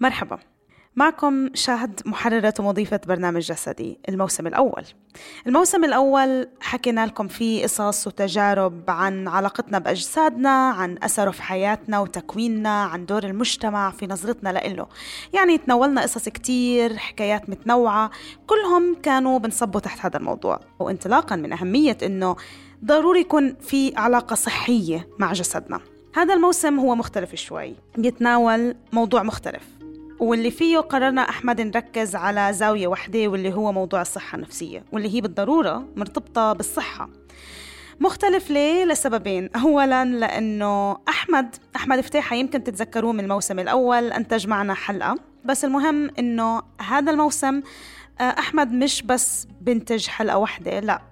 مرحبا. معكم شاهد محررة ومضيفة برنامج جسدي الموسم الأول. الموسم الأول حكينا لكم فيه قصص وتجارب عن علاقتنا بأجسادنا عن أثره في حياتنا وتكويننا عن دور المجتمع في نظرتنا لإله. يعني تناولنا قصص كتير حكايات متنوعة كلهم كانوا بنصبوا تحت هذا الموضوع. وانطلاقا من أهمية أنه ضروري يكون في علاقة صحية مع جسدنا. هذا الموسم هو مختلف شوي. بيتناول موضوع مختلف. واللي فيه قررنا أحمد نركز على زاوية واحدة واللي هو موضوع الصحة النفسية واللي هي بالضرورة مرتبطة بالصحة. مختلف ليه؟ لسببين. أولا لأنه أحمد أحمد فتيحة يمكن تتذكروه من الموسم الأول أنتج معنا حلقة. بس المهم أنه هذا الموسم أحمد مش بس بنتج حلقة واحدة لا.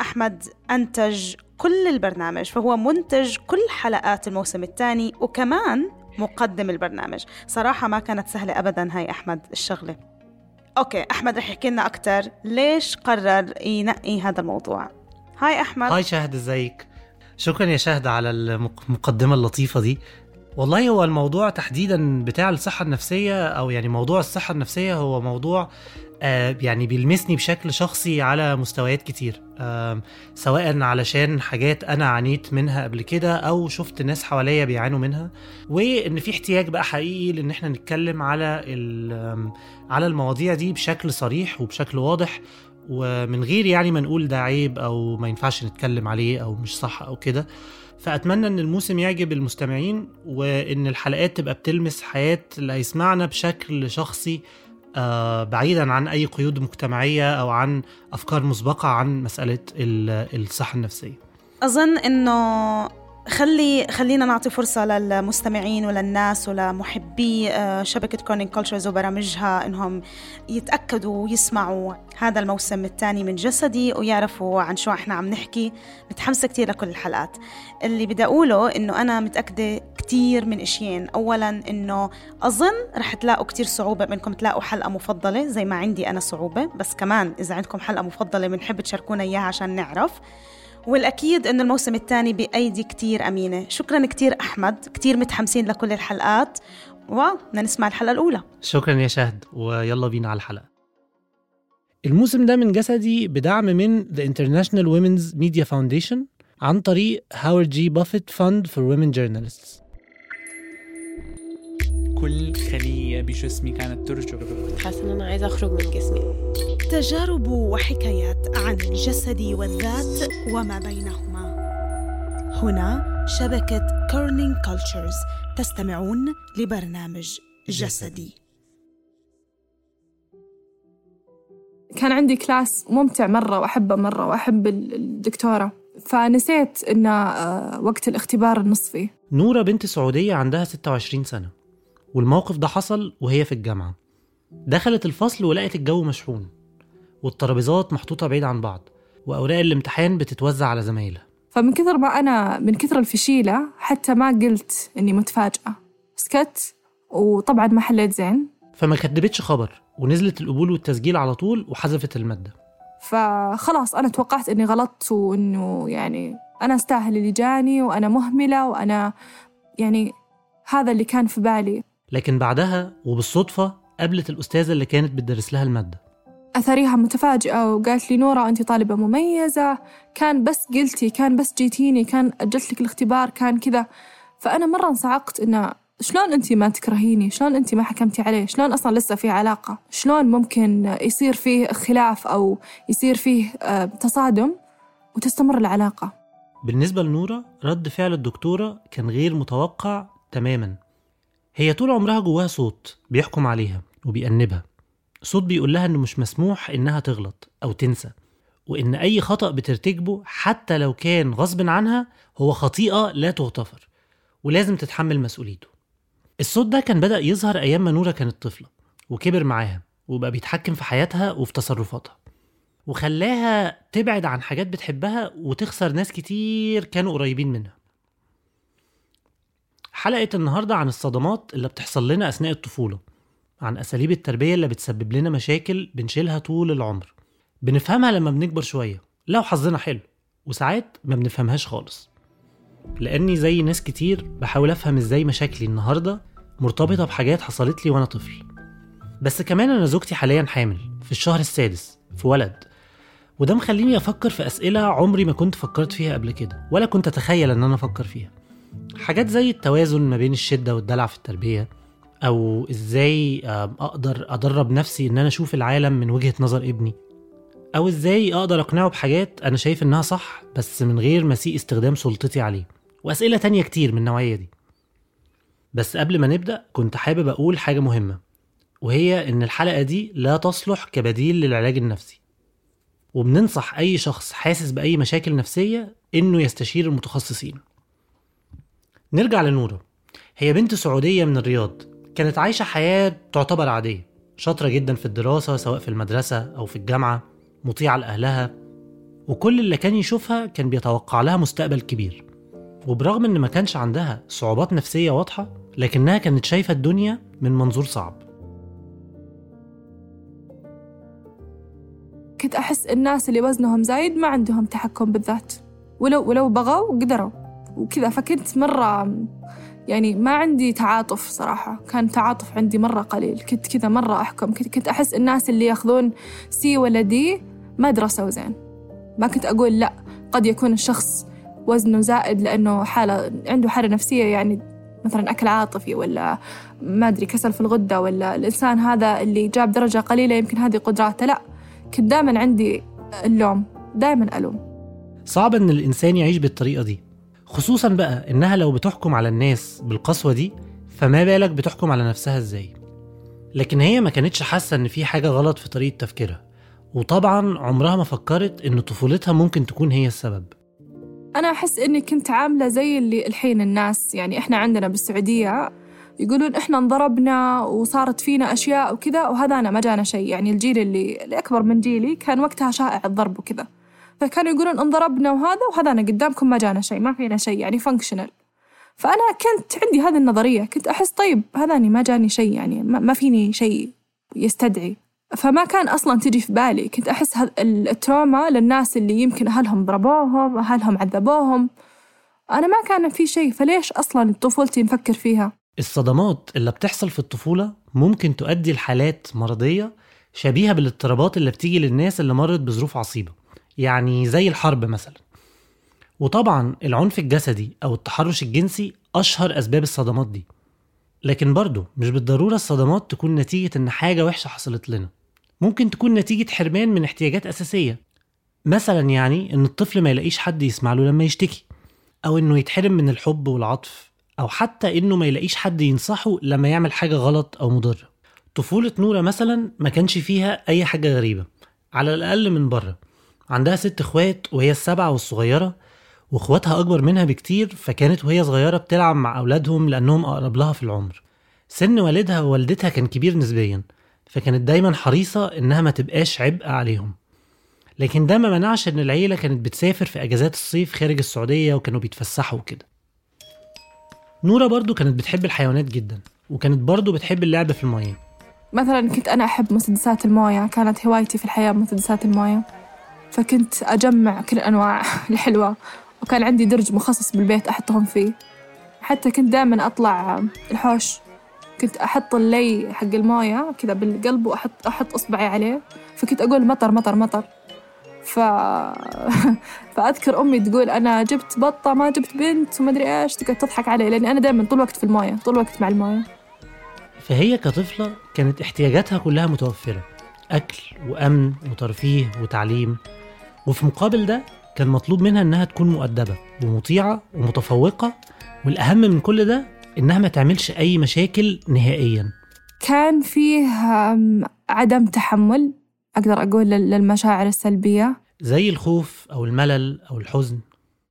أحمد أنتج كل البرنامج فهو منتج كل حلقات الموسم الثاني وكمان مقدم البرنامج. صراحة ما كانت سهلة أبدا هاي أحمد الشغلة. أوكي أحمد رح يحكي لنا أكتر. ليش قرر ينقي هذا الموضوع؟ هاي أحمد. هاي شاهد ازيك شكرا يا شاهد على المقدمة اللطيفة دي. والله هو الموضوع تحديدا بتاع الصحة النفسية أو يعني موضوع الصحة النفسية هو موضوع يعني بيلمسني بشكل شخصي على مستويات كتير. آه سواء علشان حاجات أنا عانيت منها قبل كده أو شفت ناس حواليا بيعانوا منها. وإن في احتياج بقى حقيقي لإن إحنا نتكلم على على المواضيع دي بشكل صريح وبشكل واضح. ومن غير يعني ما نقول ده عيب أو ما ينفعش نتكلم عليه أو مش صح أو كده. فأتمنى إن الموسم يعجب المستمعين وإن الحلقات تبقى بتلمس حياة اللي هيسمعنا بشكل شخصي آه بعيدا عن أي قيود مجتمعية أو عن أفكار مسبقة عن مسألة الصحة النفسية. أظن إنه خلي خلينا نعطي فرصة للمستمعين وللناس ولمحبي شبكة Kerning Cultures وبرامجها إنهم يتأكدوا ويسمعوا هذا الموسم الثاني من جسدي ويعرفوا عن شو إحنا عم نحكي. متحمسة كتير لكل الحلقات. اللي بدي أقوله إنه أنا متأكدة كتير من إشيين. أولا إنه أظن رح تلاقوا كتير صعوبة بإنكم تلاقوا حلقة مفضلة زي ما عندي أنا صعوبة. بس كمان إذا عندكم حلقة مفضلة بنحب تشاركونا إياها عشان نعرف. والأكيد إنه الموسم الثاني بأيدي كتير أمينة. شكرا كتير أحمد. كتير متحمسين لكل الحلقات. وبدنا نسمع الحلقة الأولى. شكرا يا شهد ويلا بينا على الحلقة. الموسم ده من جسدي بدعم من The International Women's Media Foundation عن طريق Howard G. Buffett Fund for Women Journalists كل خلية بجسمي كانت ترجف. حاسة إن أنا عايزة أخرج من جسمي. تجارب وحكايات عن الجسد والذات وما بينهما. هنا شبكة Kerning Cultures تستمعون لبرنامج جسدي. كان عندي كلاس ممتع مرة وأحبه مرة وأحب الدكتورة. فنسيت إن وقت الاختبار النصفي. نورة بنت سعودية عندها 26 سنة. والموقف ده حصل وهي في الجامعة. دخلت الفصل ولقت الجو مشحون والترابيزات محطوطة بعيد عن بعض وأوراق الامتحان بتتوزع على زمايلها. فمن كثر ما أنا من كثر الفشيلة حتى ما قلت إني متفاجئة. سكت وطبعا ما حليت زين. فما كدبتش خبر ونزلت القبول والتسجيل على طول وحذفت المادة. فخلاص أنا توقعت إني غلطت وإنه يعني أنا أستاهل اللي جاني وأنا مهملة وأنا يعني هذا اللي كان في بالي. لكن بعدها وبالصدفة قابلت الأستاذة اللي كانت بتدرس لها المادة. أثريها متفاجئة وقالت لي نورة أنت طالبة مميزة. كان بس قلتي كان بس جيتيني كان أجلت لك الاختبار كان كذا. فأنا مرة انصعقت إنه شلون أنت ما تكرهيني؟ شلون أنت ما حكمتي عليه؟ شلون أصلا لسه في علاقة؟ شلون ممكن يصير فيه خلاف أو يصير فيه آه، تصادم وتستمر العلاقة؟ بالنسبة لنورة رد فعل الدكتورة كان غير متوقع تماما. هي طول عمرها جواها صوت بيحكم عليها وبيأنبها. صوت بيقول لها إنه مش مسموح إنها تغلط أو تنسى وإن أي خطأ بترتكبه حتى لو كان غصب عنها هو خطيئة لا تغتفر ولازم تتحمل مسؤوليته. الصوت ده كان بدأ يظهر أيام ما نورة كانت طفلة وكبر معاها وبقى بيتحكم في حياتها وفي تصرفاتها وخلاها تبعد عن حاجات بتحبها وتخسر ناس كتير كانوا قريبين منها. حلقة النهاردة عن الصدمات اللي بتحصل لنا أثناء الطفولة عن أساليب التربية اللي بتسبب لنا مشاكل بنشيلها طول العمر. بنفهمها لما بنكبر شوية لو حظنا حلو وساعات ما بنفهمهاش خالص. لأني زي ناس كتير بحاول أفهم إزاي مشاكلي النهاردة مرتبطة بحاجات حصلت لي وأنا طفل. بس كمان أنا زوجتي حاليا حامل في الشهر السادس في ولد. وده مخليني أفكر في أسئلة عمري ما كنت فكرت فيها قبل كده ولا كنت أتخيل إن أنا أفكر فيها. حاجات زي التوازن ما بين الشدة والدلع في التربية أو إزاي آم، أقدر أدرب نفسي إن أنا أشوف العالم من وجهة نظر ابني أو إزاي أقدر أقنعه بحاجات أنا شايف إنها صح بس من غير ما أسيء استخدام سلطتي عليه وأسئلة تانية كتير من النوعية دي. بس قبل ما نبدأ كنت حابب أقول حاجة مهمة وهي إن الحلقة دي لا تصلح كبديل للعلاج النفسي. وبننصح أي شخص حاسس بأي مشاكل نفسية إنه يستشير المتخصصين. نرجع لنورة. هي بنت سعودية من الرياض. كانت عايشة حياة تعتبر عادية. شاطرة جدا في الدراسة سواء في المدرسة أو في الجامعة. مطيعة لأهلها. وكل اللي كان يشوفها كان بيتوقع لها مستقبل كبير. وبرغم إن ما كانش عندها صعوبات نفسية واضحة لكنها كانت شايفة الدنيا من منظور صعب. كنت أحس الناس اللي وزنهم زايد ما عندهم تحكم بالذات. ولو ولو بغوا قدروا. وكذا. فكنت مرة يعني ما عندي تعاطف صراحة. كان تعاطف عندي مرة قليل. كنت كذا مرة أحكم. كنت, أحس الناس اللي ياخذون سي ولا دي ما درسوا زين. ما كنت أقول لا قد يكون الشخص وزنه زائد لأنه حالة عنده حالة نفسية يعني مثلا أكل عاطفي ولا ما أدري كسل في الغدة ولا الإنسان هذا اللي جاب درجة قليلة يمكن هذه قدراته. لا كنت دائما عندي اللوم. دائما ألوم. صعب إن الإنسان يعيش بالطريقة دي. خصوصا بقى إنها لو بتحكم على الناس بالقسوة دي فما بالك بتحكم على نفسها إزاي؟ لكن هي ما كانتش حاسة إن في حاجة غلط في طريقة تفكيرها. وطبعا عمرها ما فكرت إن طفولتها ممكن تكون هي السبب. أنا أحس إني كنت عاملة زي اللي الحين الناس يعني إحنا عندنا بالسعودية يقولون إحنا انضربنا وصارت فينا أشياء وكذا وهذا أنا ما جانا شيء. يعني الجيل اللي, أكبر من جيلي كان وقتها شائع الضرب وكذا. فكانوا يقولون انضربنا وهذا وهذا أنا قدامكم ما جانا شيء ما فينا شيء يعني functional فأنا كنت عندي هذه النظرية كنت أحس طيب هذا أني ما جاني شيء يعني ما فيني شيء يستدعي. فما كان أصلا تجي في بالي كنت هذ- ال trauma للناس اللي يمكن أهلهم ضربوهم أهلهم عذبوهم. أنا ما كان في شيء فليش أصلا طفولتي نفكر فيها؟ الصدمات اللي بتحصل في الطفولة ممكن تؤدي لحالات مرضية شبيهة بالإضطرابات اللي بتيجي للناس اللي مرت بظروف عصيبة. يعني زي الحرب مثلا. وطبعا العنف الجسدي أو التحرش الجنسي أشهر أسباب الصدمات دي. لكن برضه مش بالضرورة الصدمات تكون نتيجة إن حاجة وحشة حصلت لنا. ممكن تكون نتيجة حرمان من احتياجات أساسية. مثلا يعني إن الطفل ما يلاقيش حد يسمع له لما يشتكي. أو إنه يتحرم من الحب والعطف. أو حتى إنه ما يلاقيش حد ينصحه لما يعمل حاجة غلط أو مضرة. طفولة نورة مثلا ما كانش فيها أي حاجة غريبة. على الأقل من بره. عندها ست اخوات وهي السبعة والصغيرة واخواتها أكبر منها بكتير فكانت وهي صغيرة بتلعب مع أولادهم لأنهم أقرب لها في العمر. سن والدها ووالدتها كان كبير نسبيا فكانت دايما حريصة إنها ما تبقاش عبء عليهم. لكن ده ما منعش إن العيلة كانت بتسافر في أجازات الصيف خارج السعودية وكانوا بيتفسحوا وكده. نورة برضو كانت بتحب الحيوانات جدا وكانت برضو بتحب اللعب في المية مثلا كنت أنا أحب مسدسات الموية كانت هوايتي في الحياة مسدسات الموية. فكنت أجمع كل الأنواع الحلوة وكان عندي درج مخصص بالبيت أحطهم فيه. حتى كنت دائما أطلع الحوش كنت أحط اللي حق الموية كذا بالقلب وأحط أحط إصبعي عليه. فكنت أقول مطر مطر مطر. ف... فأذكر أمي تقول أنا جبت بطة ما جبت بنت وما أدري إيش تقعد تضحك علي لأني أنا دائما طول الوقت في الموية طول الوقت مع الموية. فهي كطفلة كانت احتياجاتها كلها متوفرة. أكل وأمن وترفيه وتعليم. وفي مقابل ده كان مطلوب منها إنها تكون مؤدبة ومطيعة ومتفوقة والأهم من كل ده إنها ما تعملش أي مشاكل نهائيا. كان فيه عدم تحمل أقدر أقول لل- للمشاعر السلبية. زي الخوف أو الملل أو الحزن.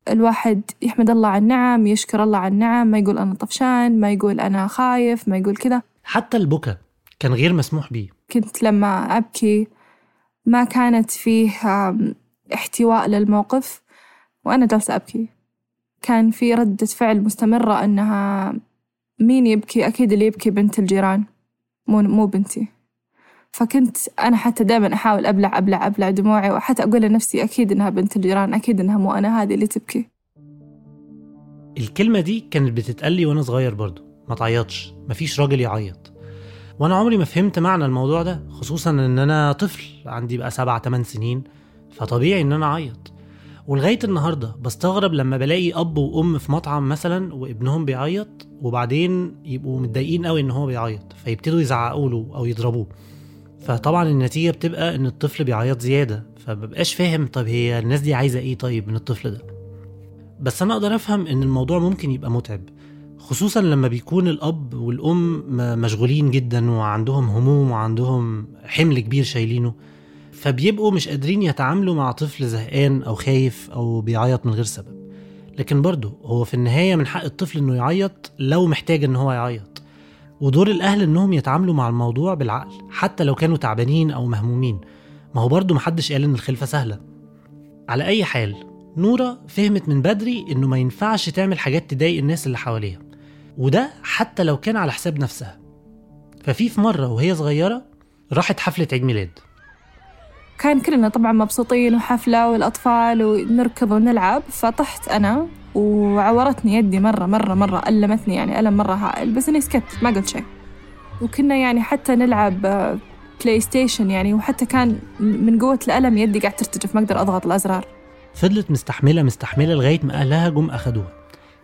الواحد يحمد الله على النعم يشكر الله على النعم ما يقول أنا طفشان ما يقول أنا خايف ما يقول كذا حتى البكا كان غير مسموح بيه. كنت لما أبكي ما كانت فيه احتواء للموقف. وأنا جالسة أبكي. كان في ردة فعل مستمرة أنها مين يبكي؟ أكيد اللي يبكي بنت الجيران مو مو بنتي. فكنت أنا حتى دائما أحاول أبلع أبلع أبلع دموعي وحتى أقول لنفسي أكيد إنها بنت الجيران أكيد إنها مو أنا هذه اللي تبكي. الكلمة دي كانت بتتقال لي وأنا صغير برضو. ما تعيطش مفيش راجل يعيط. وأنا عمري ما فهمت معنى الموضوع ده خصوصا إن أنا طفل عندي بقى سبع تمن سنين. فطبيعي إن أنا أعيط. ولغاية النهاردة بستغرب لما بلاقي أب وأم في مطعم مثلا وابنهم بيعيط وبعدين يبقوا متضايقين قوي إن هو بيعيط فيبتدوا يزعقوا له أو يضربوه. فطبعا النتيجة بتبقى إن الطفل بيعيط زيادة فمبقاش فاهم طب هي الناس دي عايزة إيه طيب من الطفل ده؟ بس أنا أقدر أفهم إن الموضوع ممكن يبقى متعب خصوصا لما بيكون الأب والأم م- مشغولين جدا وعندهم هموم وعندهم حمل كبير شايلينه. فبيبقوا مش قادرين يتعاملوا مع طفل زهقان أو خايف أو بيعيط من غير سبب. لكن برضه هو في النهاية من حق الطفل إنه يعيط لو محتاج إن هو يعيط. ودور الأهل إنهم يتعاملوا مع الموضوع بالعقل حتى لو كانوا تعبانين أو مهمومين. ما هو برضه محدش قال إن الخلفة سهلة. على أي حال نورة فهمت من بدري إنه ما ينفعش تعمل حاجات تضايق الناس اللي حواليها. وده حتى لو كان على حساب نفسها. ففي في مرة وهي صغيرة راحت حفلة عيد ميلاد. كان كلنا طبعا مبسوطين وحفلة والأطفال ونركض ونلعب فطحت أنا وعورتني يدي مرة مرة مرة ألمتني يعني ألم مرة هائل. بس إني سكت ما قلت شيء. وكنا يعني حتى نلعب آه، PlayStation يعني وحتى كان من قوة الألم يدي قاعد ترتجف ما أقدر أضغط الأزرار. فضلت مستحملة مستحملة لغاية ما أهلها جم أخدوها.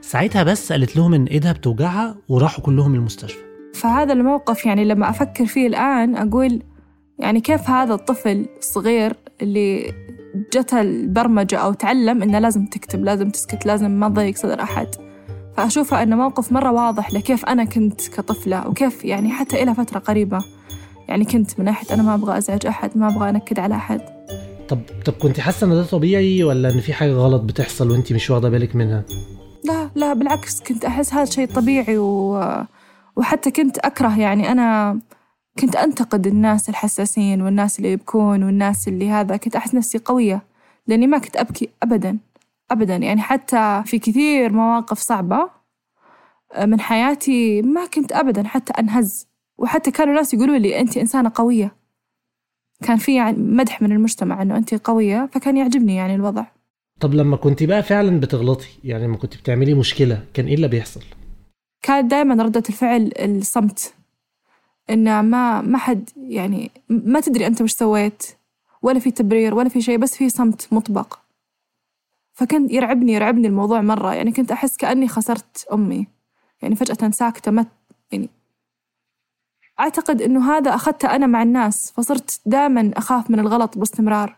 ساعتها بس قالت لهم إن إيدها بتوجعها وراحوا كلهم المستشفى. فهذا الموقف يعني لما أفكر فيه الآن أقول يعني كيف هذا الطفل الصغير اللي جته البرمجة أو تعلم إنه لازم تكتب لازم تسكت لازم ما تضيق صدر أحد فأشوفه إنه موقف مرة واضح لكيف أنا كنت كطفلة وكيف يعني حتى إلى فترة قريبة يعني كنت من ناحية أنا ما أبغى أزعج أحد ما أبغى أنكد على أحد طب طب كنت حاسة إن ده طبيعي ولا إن في حاجة غلط بتحصل وأنت مش واخدة بالك منها؟ لا لا بالعكس كنت أحس هذا شيء طبيعي و... وحتى كنت أكره يعني أنا كنت أنتقد الناس الحساسين والناس اللي يبكون والناس اللي هذا كنت أحس نفسي قوية لأني ما كنت أبكي أبدا أبدا. يعني حتى في كثير مواقف صعبة من حياتي ما كنت أبدا حتى أنهز. وحتى كانوا ناس يقولوا لي أنت إنسانة قوية. كان في يعني مدح من المجتمع أنه أنت قوية فكان يعجبني يعني الوضع. طب لما كنت بقى فعلا بتغلطي يعني لما كنت بتعملي مشكلة كان إيه اللي بيحصل؟ كانت دائما ردة الفعل الصمت. إن ما ما حد يعني ما تدري أنت وش سويت ولا في تبرير ولا في شيء بس في صمت مطبق. فكان يرعبني يرعبني الموضوع مرة. يعني كنت أحس كأني خسرت أمي. يعني فجأة ساكتة ما يعني أعتقد إنه هذا أخذته أنا مع الناس. فصرت دائما أخاف من الغلط باستمرار.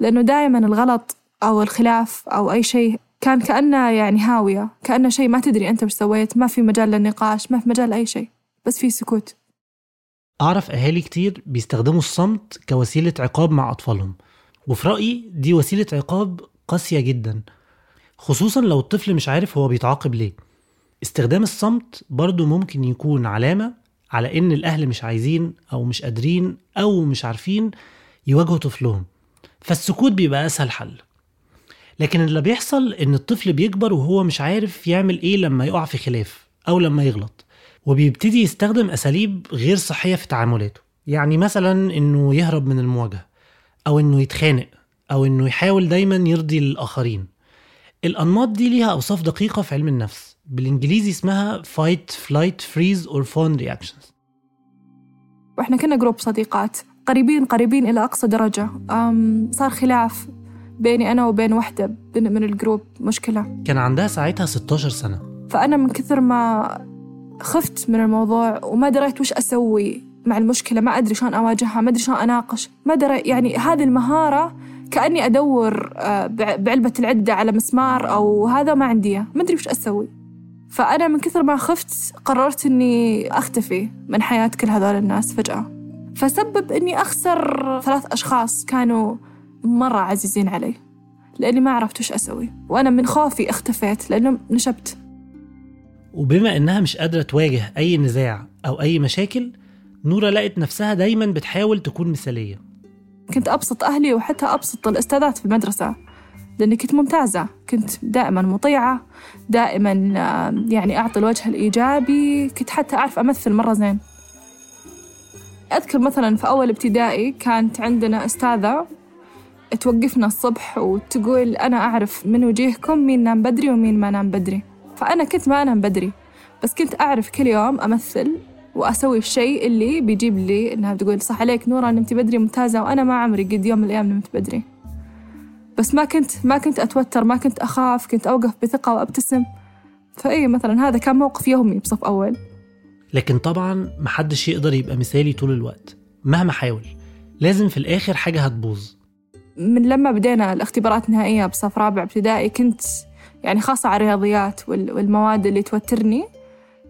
لأنه دائما الغلط أو الخلاف أو أي شيء كان كأنه يعني هاوية. كأنه شيء ما تدري أنت وش سويت. ما في مجال للنقاش ما في مجال لأي شيء. بس في سكوت. أعرف أهالي كتير بيستخدموا الصمت كوسيلة عقاب مع أطفالهم وفي رأيي دي وسيلة عقاب قاسية جدا خصوصا لو الطفل مش عارف هو بيتعاقب ليه. استخدام الصمت برضو ممكن يكون علامة على إن الأهل مش عايزين أو مش قادرين أو مش عارفين يواجهوا طفلهم فالسكوت بيبقى أسهل حل. لكن اللي بيحصل إن الطفل بيكبر وهو مش عارف يعمل إيه لما يقع في خلاف أو لما يغلط. وبيبتدي يستخدم أساليب غير صحية في تعاملاته. يعني مثلا إنه يهرب من المواجهة أو إنه يتخانق أو إنه يحاول دايما يرضي الآخرين. الأنماط دي ليها أوصاف دقيقة في علم النفس. بالإنجليزي اسمها fight, flight, freeze or fawn reactions. وإحنا كنا group صديقات قريبين قريبين إلى أقصى درجة. أم صار خلاف بيني أنا وبين وحدة من من ال group مشكلة. كان عندها ساعتها 16 سنة. فأنا من كثر ما خفت من الموضوع وما دريت وش أسوي مع المشكلة ما أدري شلون أواجهها ما أدري شلون أناقش. ما دري يعني هذه المهارة كأني أدور آه، بع- بعلبة العدة على مسمار أو هذا ما عندي. ما أدري وش أسوي. فأنا من كثر ما خفت قررت إني أختفي من حياة كل هذول الناس فجأة. فسبب إني أخسر ثلاث أشخاص كانوا مرة عزيزين علي لأني ما عرفت وش أسوي. وأنا من خوفي اختفيت لأنه نشبت. وبما إنها مش قادرة تواجه أي نزاع أو أي مشاكل نورة لقت نفسها دايما بتحاول تكون مثالية. كنت أبسط أهلي وحتى أبسط الأستاذات في المدرسة لأني كنت ممتازة كنت دائما مطيعة دائما يعني أعطي الوجه الإيجابي كنت حتى أعرف أمثل مرة زين. أذكر مثلا في أول ابتدائي كانت عندنا أستاذة توقفنا الصبح وتقول أنا أعرف من وجيهكم مين نام بدري ومين ما نام بدري. فأنا كنت ما أنام بدري بس كنت أعرف كل يوم أمثل وأسوي الشيء اللي بيجيب لي إنها بتقول صح عليك نورة نمتي بدري ممتازة وأنا ما عمري قد يوم من الأيام نمت بدري. بس ما كنت ما كنت أتوتر ما كنت أخاف كنت أوقف بثقة وأبتسم. فأي مثلا هذا كان موقف يومي بصف أول. لكن طبعا محدش يقدر يبقى مثالي طول الوقت مهما حاول. لازم في الآخر حاجة هتبوظ. من لما بدينا الاختبارات النهائية بصف رابع ابتدائي كنت يعني خاصة على الرياضيات وال- والمواد اللي توترني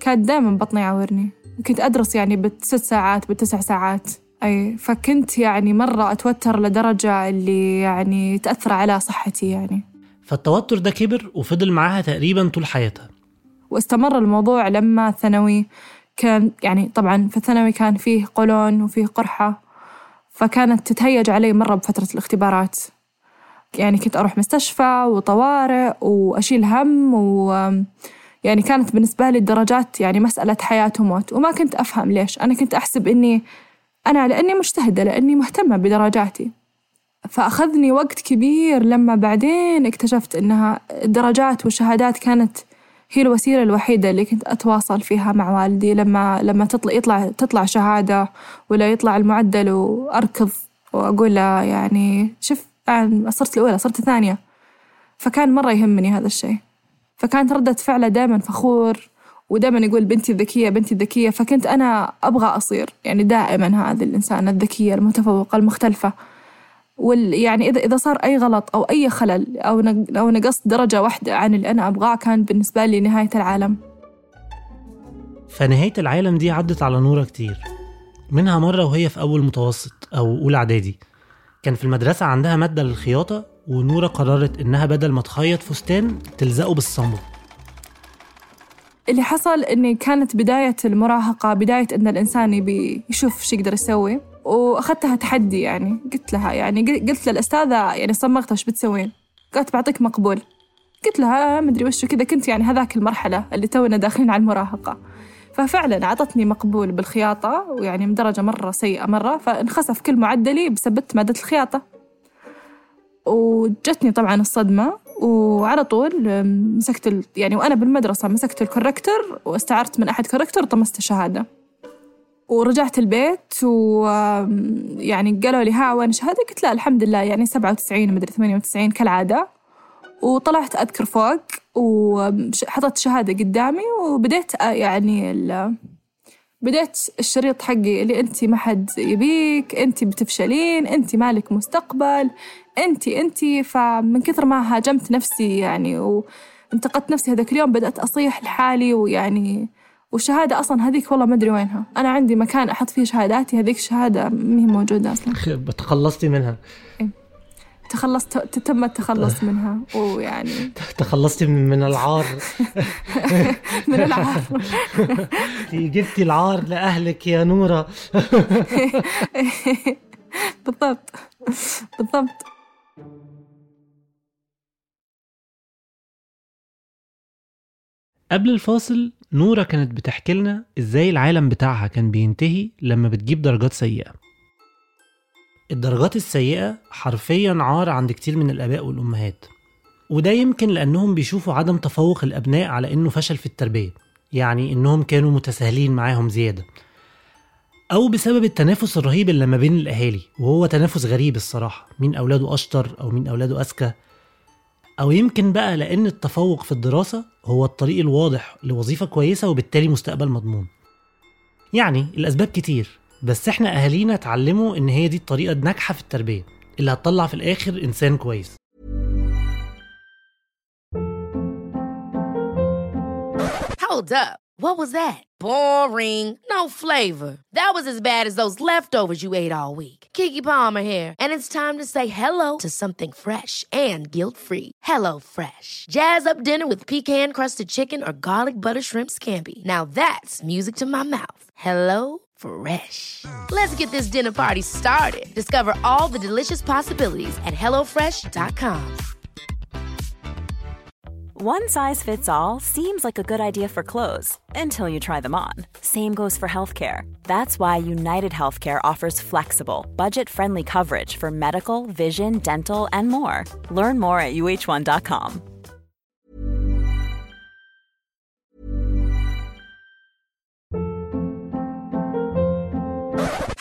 كانت دائما بطني يعورني. وكنت أدرس يعني بالست ساعات بالتسع ساعات. أي فكنت يعني مرة أتوتر لدرجة اللي يعني تأثر على صحتي يعني. فالتوتر ده كبر وفضل معاها تقريبا طول حياتها. واستمر الموضوع لما ثانوي كان يعني طبعا في الثانوي كان فيه قولون وفيه قرحة فكانت تتهيج علي مرة بفترة الاختبارات. يعني كنت أروح مستشفى وطوارئ وأشيل هم و يعني كانت بالنسبة لي الدرجات يعني مسألة حياة وموت. وما كنت أفهم ليش. أنا كنت أحسب إني أنا لأني مجتهدة لأني مهتمة بدرجاتي. فأخذني وقت كبير لما بعدين اكتشفت إنها الدرجات والشهادات كانت هي الوسيلة الوحيدة اللي كنت أتواصل فيها مع والدي. لما لما تطلع يطلع تطلع شهادة ولا يطلع المعدل وأركض وأقول له يعني أنا صرت الأولى صرت الثانية فكان مرة يهمني هذا الشيء. فكانت ردة فعله دائما فخور ودائما يقول بنتي الذكية بنتي الذكية. فكنت أنا أبغى أصير يعني دائما هذه الإنسانة الذكية المتفوقة المختلفة. وال يعني إذا إذا صار أي غلط أو أي خلل أو أو نقصت درجة واحدة عن اللي أنا أبغاه كان بالنسبة لي نهاية العالم. فنهاية العالم دي عدت على نورة كتير. منها مرة وهي في أول متوسط أو أولى إعدادي. كان في المدرسة عندها مادة للخياطة ونورة قررت إنها بدل ما تخيط فستان تلزقه بالصمغ اللي حصل إني كانت بداية المراهقة بداية إن الإنسان يبي يشوف شو يقدر يسوي. وأخذتها تحدي يعني قلت لها يعني قل- قلت للأستاذة يعني صمغتها إيش بتسوين؟ قالت بعطيك مقبول. قلت لها مدري وشو كذا كنت يعني هذاك المرحلة اللي تونا داخلين على المراهقة. ففعلا أعطتني مقبول بالخياطة ويعني من درجة مرة سيئة مرة فانخسف كل معدلي بسبب مادة الخياطة. وجتني طبعا الصدمة وعلى طول مسكت ال... يعني وأنا بالمدرسة مسكت ال corrector واستعرت من أحد corrector طمست الشهادة ورجعت البيت و أم، يعني قالوا لي ها وين الشهادة قلت لا الحمد لله يعني 97 مدري 98 كالعادة. وطلعت أذكر فوق وحطيت الشهادة قدامي وبديت يعني. بديت الشريط حقي اللي انت ما حد يبيك انت بتفشلين انت مالك مستقبل انت انت فمن كثر ما هاجمت نفسي يعني وانتقدت نفسي هذاك اليوم بدأت أصيح لحالي ويعني والشهادة أصلا هذيك والله ما أدري وينها. أنا عندي مكان أحط فيه شهاداتي هذيك الشهادة ما هي موجودة أصلا. تخلصتي منها. تخلصت تم التخلص منها. ويعني تخلصتي من العار. من العار. جبتي العار لأهلك يا نورة. بالضبط. بالضبط. قبل الفاصل نورة كانت بتحكي لنا إزاي العالم بتاعها كان بينتهي لما بتجيب درجات سيئة. الدرجات السيئة حرفيا عار عند كتير من الآباء والأمهات. وده يمكن لأنهم بيشوفوا عدم تفوق الأبناء على إنه فشل في التربية يعني إنهم كانوا متساهلين معاهم زيادة. أو بسبب التنافس الرهيب اللي ما بين الأهالي وهو تنافس غريب الصراحة مين أولاده أشطر أو مين أولاده أذكى. أو يمكن بقى لأن التفوق في الدراسة هو الطريق الواضح لوظيفة كويسة وبالتالي مستقبل مضمون. يعني الأسباب كتير. بس إحنا أهالينا اتعلموا إن هي دي الطريقة الناجحة في التربية اللي هتطلع في الآخر إنسان كويس Hold up. What was that? Boring. No flavor. That was as bad as those leftovers you ate all week. Kiki Palmer here, and it's time to say hello to something fresh and guilt-free. Hello Fresh. Jazz up dinner with pecan-crusted chicken or garlic butter shrimp scampi. Now that's music to my mouth. Hello Fresh. Let's get this dinner party started. Discover all the delicious possibilities at hellofresh.com. One size fits all seems like a good idea for clothes until you try them on. Same goes for healthcare. That's why United Healthcare offers flexible, budget friendly coverage for medical, vision, dental, and more. Learn more at uh1.com.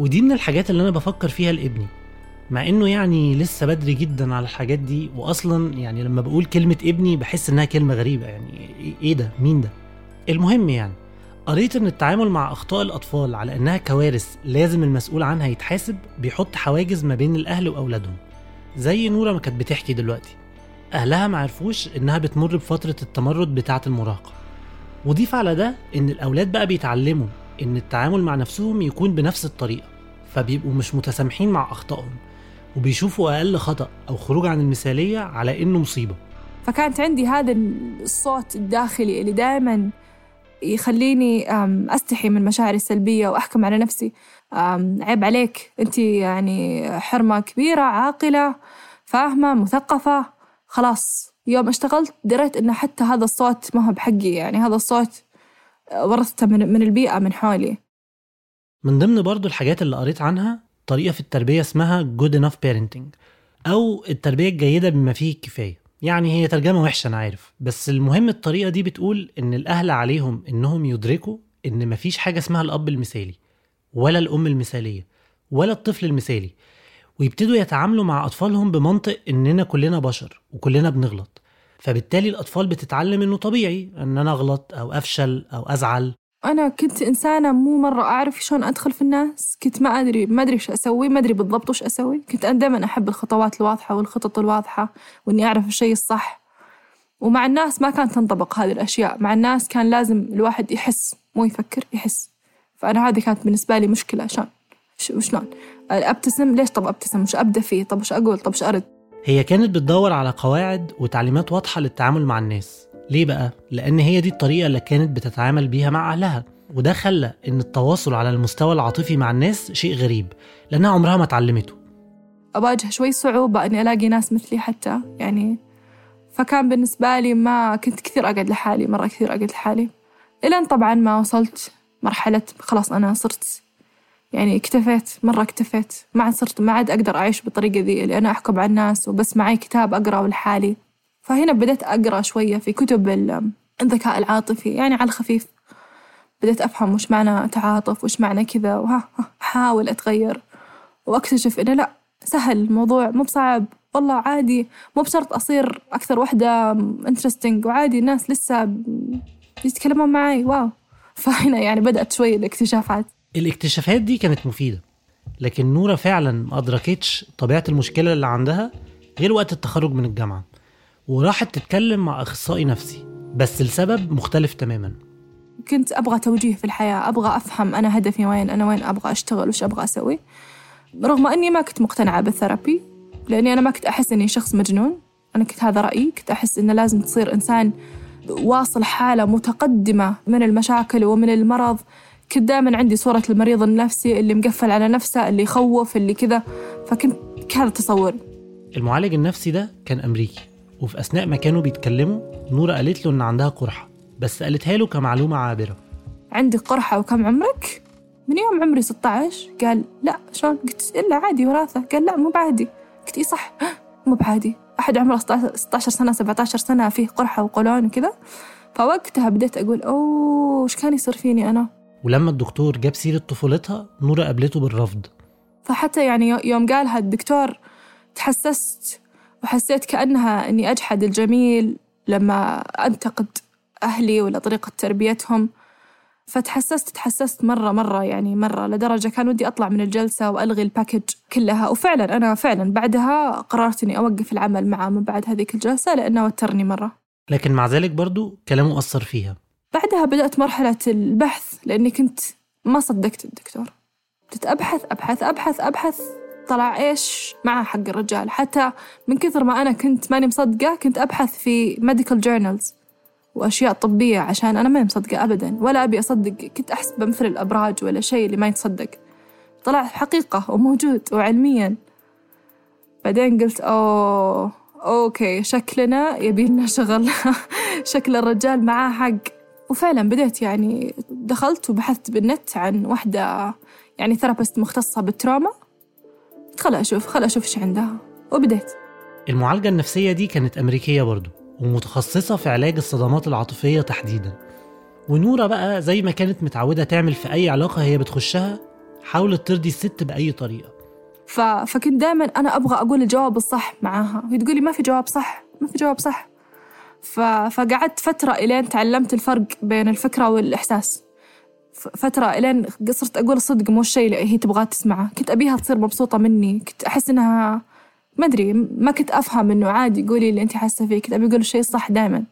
ودي من الحاجات اللي أنا بفكر فيها لابني مع إنه يعني لسه بدري جدا على الحاجات دي واصلا يعني لما بقول كلمة ابني بحس إنها كلمة غريبة يعني إيه- إيه ده؟ مين ده؟ المهم يعني قريت إن التعامل مع أخطاء الأطفال على إنها كوارث لازم المسؤول عنها يتحاسب بيحط حواجز ما بين الأهل وأولادهم زي نورة ما كانت بتحكي دلوقتي. أهلها ما عرفوش إنها بتمر بفترة التمرد بتاعة المراهقة. وضيف على ده إن الأولاد بقى بيتعلموا إن التعامل مع نفسهم يكون بنفس الطريقة. فبيبقوا مش متسامحين مع أخطائهم وبيشوفوا أقل خطأ أو خروج عن المثالية على إنه مصيبة. فكانت عندي هذا الصوت الداخلي اللي دائما يخليني أم، أستحي من مشاعري السلبية وأحكم على نفسي. عيب عليك أنت يعني حرمة كبيرة عاقلة فاهمة مثقفة. خلاص يوم اشتغلت دريت إن حتى هذا الصوت ما هو بحقي يعني هذا الصوت ورثته من من البيئة من حولي. من ضمن برضو الحاجات اللي قريت عنها طريقة في التربية اسمها good enough parenting أو التربية الجيدة بما فيه الكفاية يعني هي ترجمة وحشة أنا عارف. بس المهم الطريقة دي بتقول إن الأهل عليهم إنهم يدركوا إن مفيش حاجة اسمها الأب المثالي ولا الأم المثالية ولا الطفل المثالي. ويبتدوا يتعاملوا مع أطفالهم بمنطق إننا كلنا بشر وكلنا بنغلط. فبالتالي الأطفال بتتعلم إنه طبيعي إن أنا أغلط أو أفشل أو أزعل. أنا كنت إنسانة مو مرة أعرف شلون أدخل في الناس. كنت ما أدري ما أدري وش أسوي ما أدري بالضبط وش أسوي. كنت أنا دائما أحب الخطوات الواضحة والخطط الواضحة وإني أعرف الشيء الصح. ومع الناس ما كانت تنطبق هذه الأشياء. مع الناس كان لازم الواحد يحس مو يفكر يحس. فأنا هذه كانت بالنسبة لي مشكلة. شلون؟ وشلون؟ أبتسم ليش طب أبتسم؟ وش أبدأ فيه؟ طب وش أقول؟ طب وش أرد؟ هي كانت بتدور على قواعد وتعليمات واضحة للتعامل مع الناس. ليه بقى؟ لأن هي دي الطريقة اللي كانت بتتعامل بيها مع أهلها. وده خلى إن التواصل على المستوى العاطفي مع الناس شيء غريب لأنها عمرها ما اتعلمته. أواجه شوي صعوبة إني ألاقي ناس مثلي حتى يعني فكان بالنسبة لي ما كنت كثير أقعد لحالي مرة كثير أقعد لحالي. إلين طبعا ما وصلت مرحلة خلاص أنا صرت يعني اكتفيت مرة اكتفيت. ما عاد صرت ما عاد أقدر أعيش بالطريقة ذي اللي أنا أحكم على الناس وبس معي كتاب أقرأه لحالي. فهنا بدأت أقرأ شوية في كتب الذكاء العاطفي يعني على الخفيف. بدأت أفهم وش معنى تعاطف وش معنى كذا وها أحاول أتغير. وأكتشف إنه لأ سهل الموضوع مو بصعب. والله عادي مو بشرط أصير أكثر وحدة interesting وعادي الناس لسه يتكلمون معي wow. فهنا يعني بدأت شوي الاكتشافات. الاكتشافات دي كانت مفيدة لكن نورة فعلا ما أدركتش طبيعة المشكلة اللي عندها غير وقت التخرج من الجامعة. وراحت تتكلم مع أخصائي نفسي بس لسبب مختلف تماما. كنت أبغى توجيه في الحياة أبغى أفهم أنا هدفي وين أنا وين أبغى أشتغل وش أبغى أسوي. رغم أني ما كنت مقتنعة بال therapy لأني أنا ما كنت أحس إني شخص مجنون. أنا كنت هذا رأيي كنت أحس إنه لازم تصير إنسان واصل حالة متقدمة من المشاكل ومن المرض. كنت دائما عندي صورة المريض النفسي اللي مقفل على نفسه اللي يخوف اللي كذا. فكنت هذا تصوري المعالج النفسي ده كان أمريكي. وفي أثناء ما كانوا بيتكلموا نورة قالت له إن عندها قرحة بس قالتها له كمعلومة عابرة. عندي قرحة وكم عمرك؟ من يوم عمري 16 قال لا شلون؟ قلت إلا عادي وراثة. قال لا مو بعادي. قلت إي صح. مو بعادي. أحد عمره 16 سنة 17 سنة فيه قرحة وقولون وكذا. فوقتها بديت أقول أوه إيش كان يصير فيني أنا؟ ولما الدكتور جاب سيرة طفولتها نورة قابلته بالرفض. فحتى يعني يوم قالها الدكتور تحسست وحسيت كأنها أني أجحد الجميل لما أنتقد أهلي ولا طريقة تربيتهم. فتحسست تحسست مرة مرة يعني مرة لدرجة كان ودي أطلع من الجلسة وألغي ال package كلها. وفعلا أنا فعلا بعدها قررت إني أوقف العمل معه من بعد هذيك الجلسة لأنه وترني مرة. لكن مع ذلك برضو كلامه أثر فيها. بعدها بدأت مرحلة البحث لأني كنت ما صدقت الدكتور. بدأت أبحث أبحث أبحث أبحث. طلع إيش مع حق الرجال. حتى من كثر ما أنا كنت ماني مصدقة كنت أبحث في medical journals وأشياء طبية عشان أنا ما مصدقة أبدا ولا أبي أصدق. كنت أحسبه مثل الأبراج ولا شيء اللي ما يتصدق. طلع حقيقة وموجود وعلميا. بعدين قلت أوه okay شكلنا يبيلنا شغل. شكل الرجال معاه حق. وفعلا بديت يعني دخلت وبحثت بالنت عن واحدة يعني therapist مختصة بال trauma خل أشوف خل أشوف إيش عندها. وبديت المعالجة النفسية دي كانت أمريكية برضو ومتخصصة في علاج الصدمات العاطفية تحديدا. ونورة بقى زي ما كانت متعودة تعمل في أي علاقة هي بتخشها حاولت ترضي الست بأي طريقة. ف... فكنت دائما أنا أبغى أقول الجواب الصح معاها. وهي تقولي ما في جواب صح ما في جواب صح. ف... فقعدت فترة إلين تعلمت الفرق بين الفكرة والإحساس. فترة إلين صرت أقول الصدق مو الشيء اللي هي تبغاه تسمعه. كنت أبيها تصير مبسوطة مني. كنت أحس إنها ما أدري ما كنت أفهم إنه عادي قولي اللي أنت حاسة فيه. كنت أبي أقول الشيء الصح دائما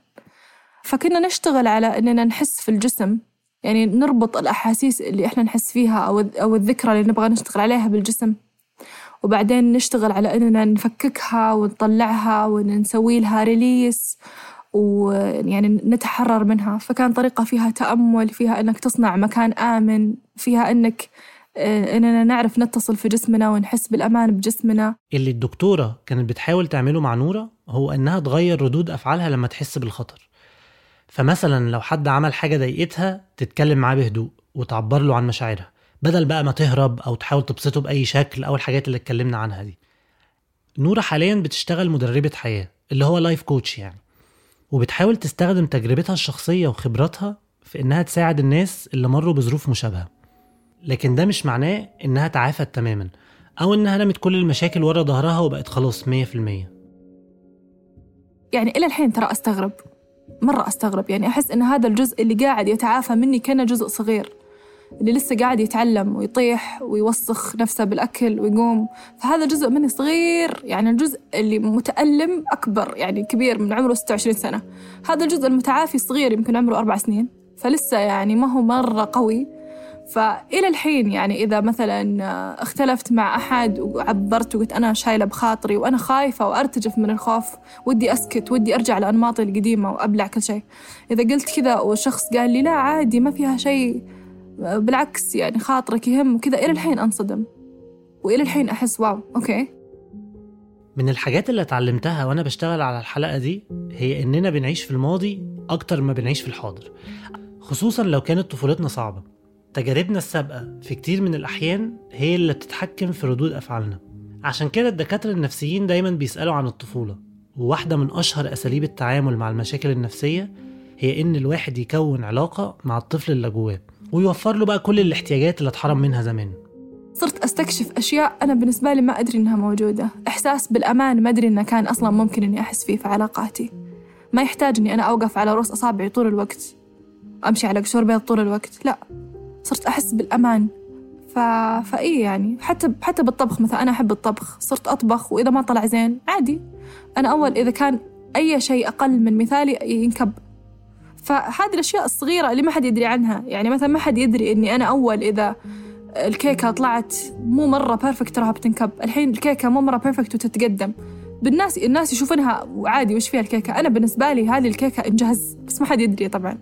فكنا نشتغل على إننا نحس في الجسم. يعني نربط الأحاسيس اللي إحنا نحس فيها أو أو الذكرى اللي نبغى نشتغل عليها بالجسم. وبعدين نشتغل على إننا نفككها ونطلعها ونسوي لها ريليس ويعني نتحرر منها. فكان طريقة فيها تأمل فيها إنك تصنع مكان آمن فيها إنك آه، إننا نعرف نتصل في جسمنا ونحس بالأمان بجسمنا. اللي الدكتورة كانت بتحاول تعمله مع نورة هو إنها تغير ردود أفعالها لما تحس بالخطر. فمثلا لو حد عمل حاجة ضايقتها تتكلم معاه بهدوء وتعبر له عن مشاعرها بدل بقى ما تهرب أو تحاول تبسطه بأي شكل أو الحاجات اللي اتكلمنا عنها دي. نورة حاليا بتشتغل مدربة حياة اللي هو لايف كوتش يعني. وبتحاول تستخدم تجربتها الشخصية وخبراتها في إنها تساعد الناس اللي مروا بظروف مشابهة. لكن ده مش معناه إنها تعافت تماما أو إنها رمت كل المشاكل ورا ظهرها وبقت خلاص مية في المية. يعني إلى الحين ترى أستغرب مرة أستغرب يعني أحس إن هذا الجزء اللي قاعد يتعافى مني كأنه جزء صغير. اللي لسه قاعد يتعلم ويطيح ويوسخ نفسه بالأكل ويقوم. فهذا جزء مني صغير يعني الجزء اللي متألم أكبر يعني كبير من عمره 26 سنة. هذا الجزء المتعافي صغير يمكن عمره أربع سنين. فلسه يعني ما هو مرة قوي. فإلى الحين يعني إذا مثلا اختلفت مع أحد وعبرت وقلت أنا شايلة بخاطري وأنا خايفة وأرتجف من الخوف ودي أسكت ودي أرجع لأنماطي القديمة وأبلع كل شيء. إذا قلت كذا والشخص قال لي لا عادي ما فيها شيء بالعكس يعني خاطرك يهم وكذا. إلى الحين أنصدم. وإلى الحين أحس wow okay. من الحاجات اللي اتعلمتها وأنا بشتغل على الحلقة دي هي إننا بنعيش في الماضي أكتر ما بنعيش في الحاضر. خصوصا لو كانت طفولتنا صعبة. تجاربنا السابقة في كتير من الأحيان هي اللي بتتحكم في ردود أفعالنا. عشان كده الدكاترة النفسيين دايما بيسألوا عن الطفولة. وواحدة من أشهر أساليب التعامل مع المشاكل النفسية هي إن الواحد يكون علاقة مع الطفل اللي جواه. ويوفر له بقى كل الاحتياجات اللي اتحرم منها زمان. صرت أستكشف أشياء أنا بالنسبة لي ما أدري إنها موجودة. إحساس بالأمان ما أدري إنه كان أصلا ممكن إني أحس فيه في علاقاتي. ما يحتاج إني أنا أوقف على رؤوس أصابعي طول الوقت. أمشي على قشور بيض طول الوقت. لا صرت أحس بالأمان. ف... فإيه يعني حتى حتى بالطبخ مثلا أنا أحب الطبخ. صرت أطبخ وإذا ما طلع زين عادي. أنا أول إذا كان أي شيء أقل من مثالي ينكب. فهذه الأشياء الصغيرة اللي ما حد يدري عنها. يعني مثلا ما حد يدري إني أنا أول إذا الكيكة طلعت مو مرة perfect تراها بتنكب. الحين الكيكة مو مرة perfect وتتقدم. بالناس الناس يشوفونها عادي وش فيها الكيكة. أنا بالنسبة لي هذه الكيكة إنجاز بس ما حد يدري طبعا.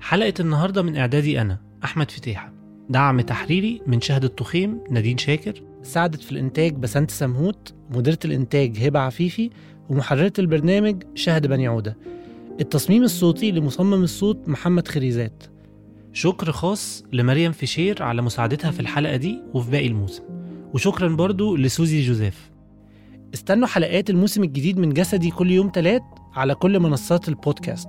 حلقة النهاردة من إعدادي أنا أحمد فتيحة. دعم تحريري من شهد التخيم نادين شاكر. ساعدت في الإنتاج بسنت سمهوت مديرة الإنتاج هبة عفيفي ومحررة البرنامج شهد بني عودة. التصميم الصوتي لمصمم الصوت محمد خريزات. شكر خاص لمريم فيشير على مساعدتها في الحلقة دي وفي باقي الموسم. وشكرا برضو لسوزي جوزيف. استنوا حلقات الموسم الجديد من جسدي كل يوم تلات على كل منصات البودكاست.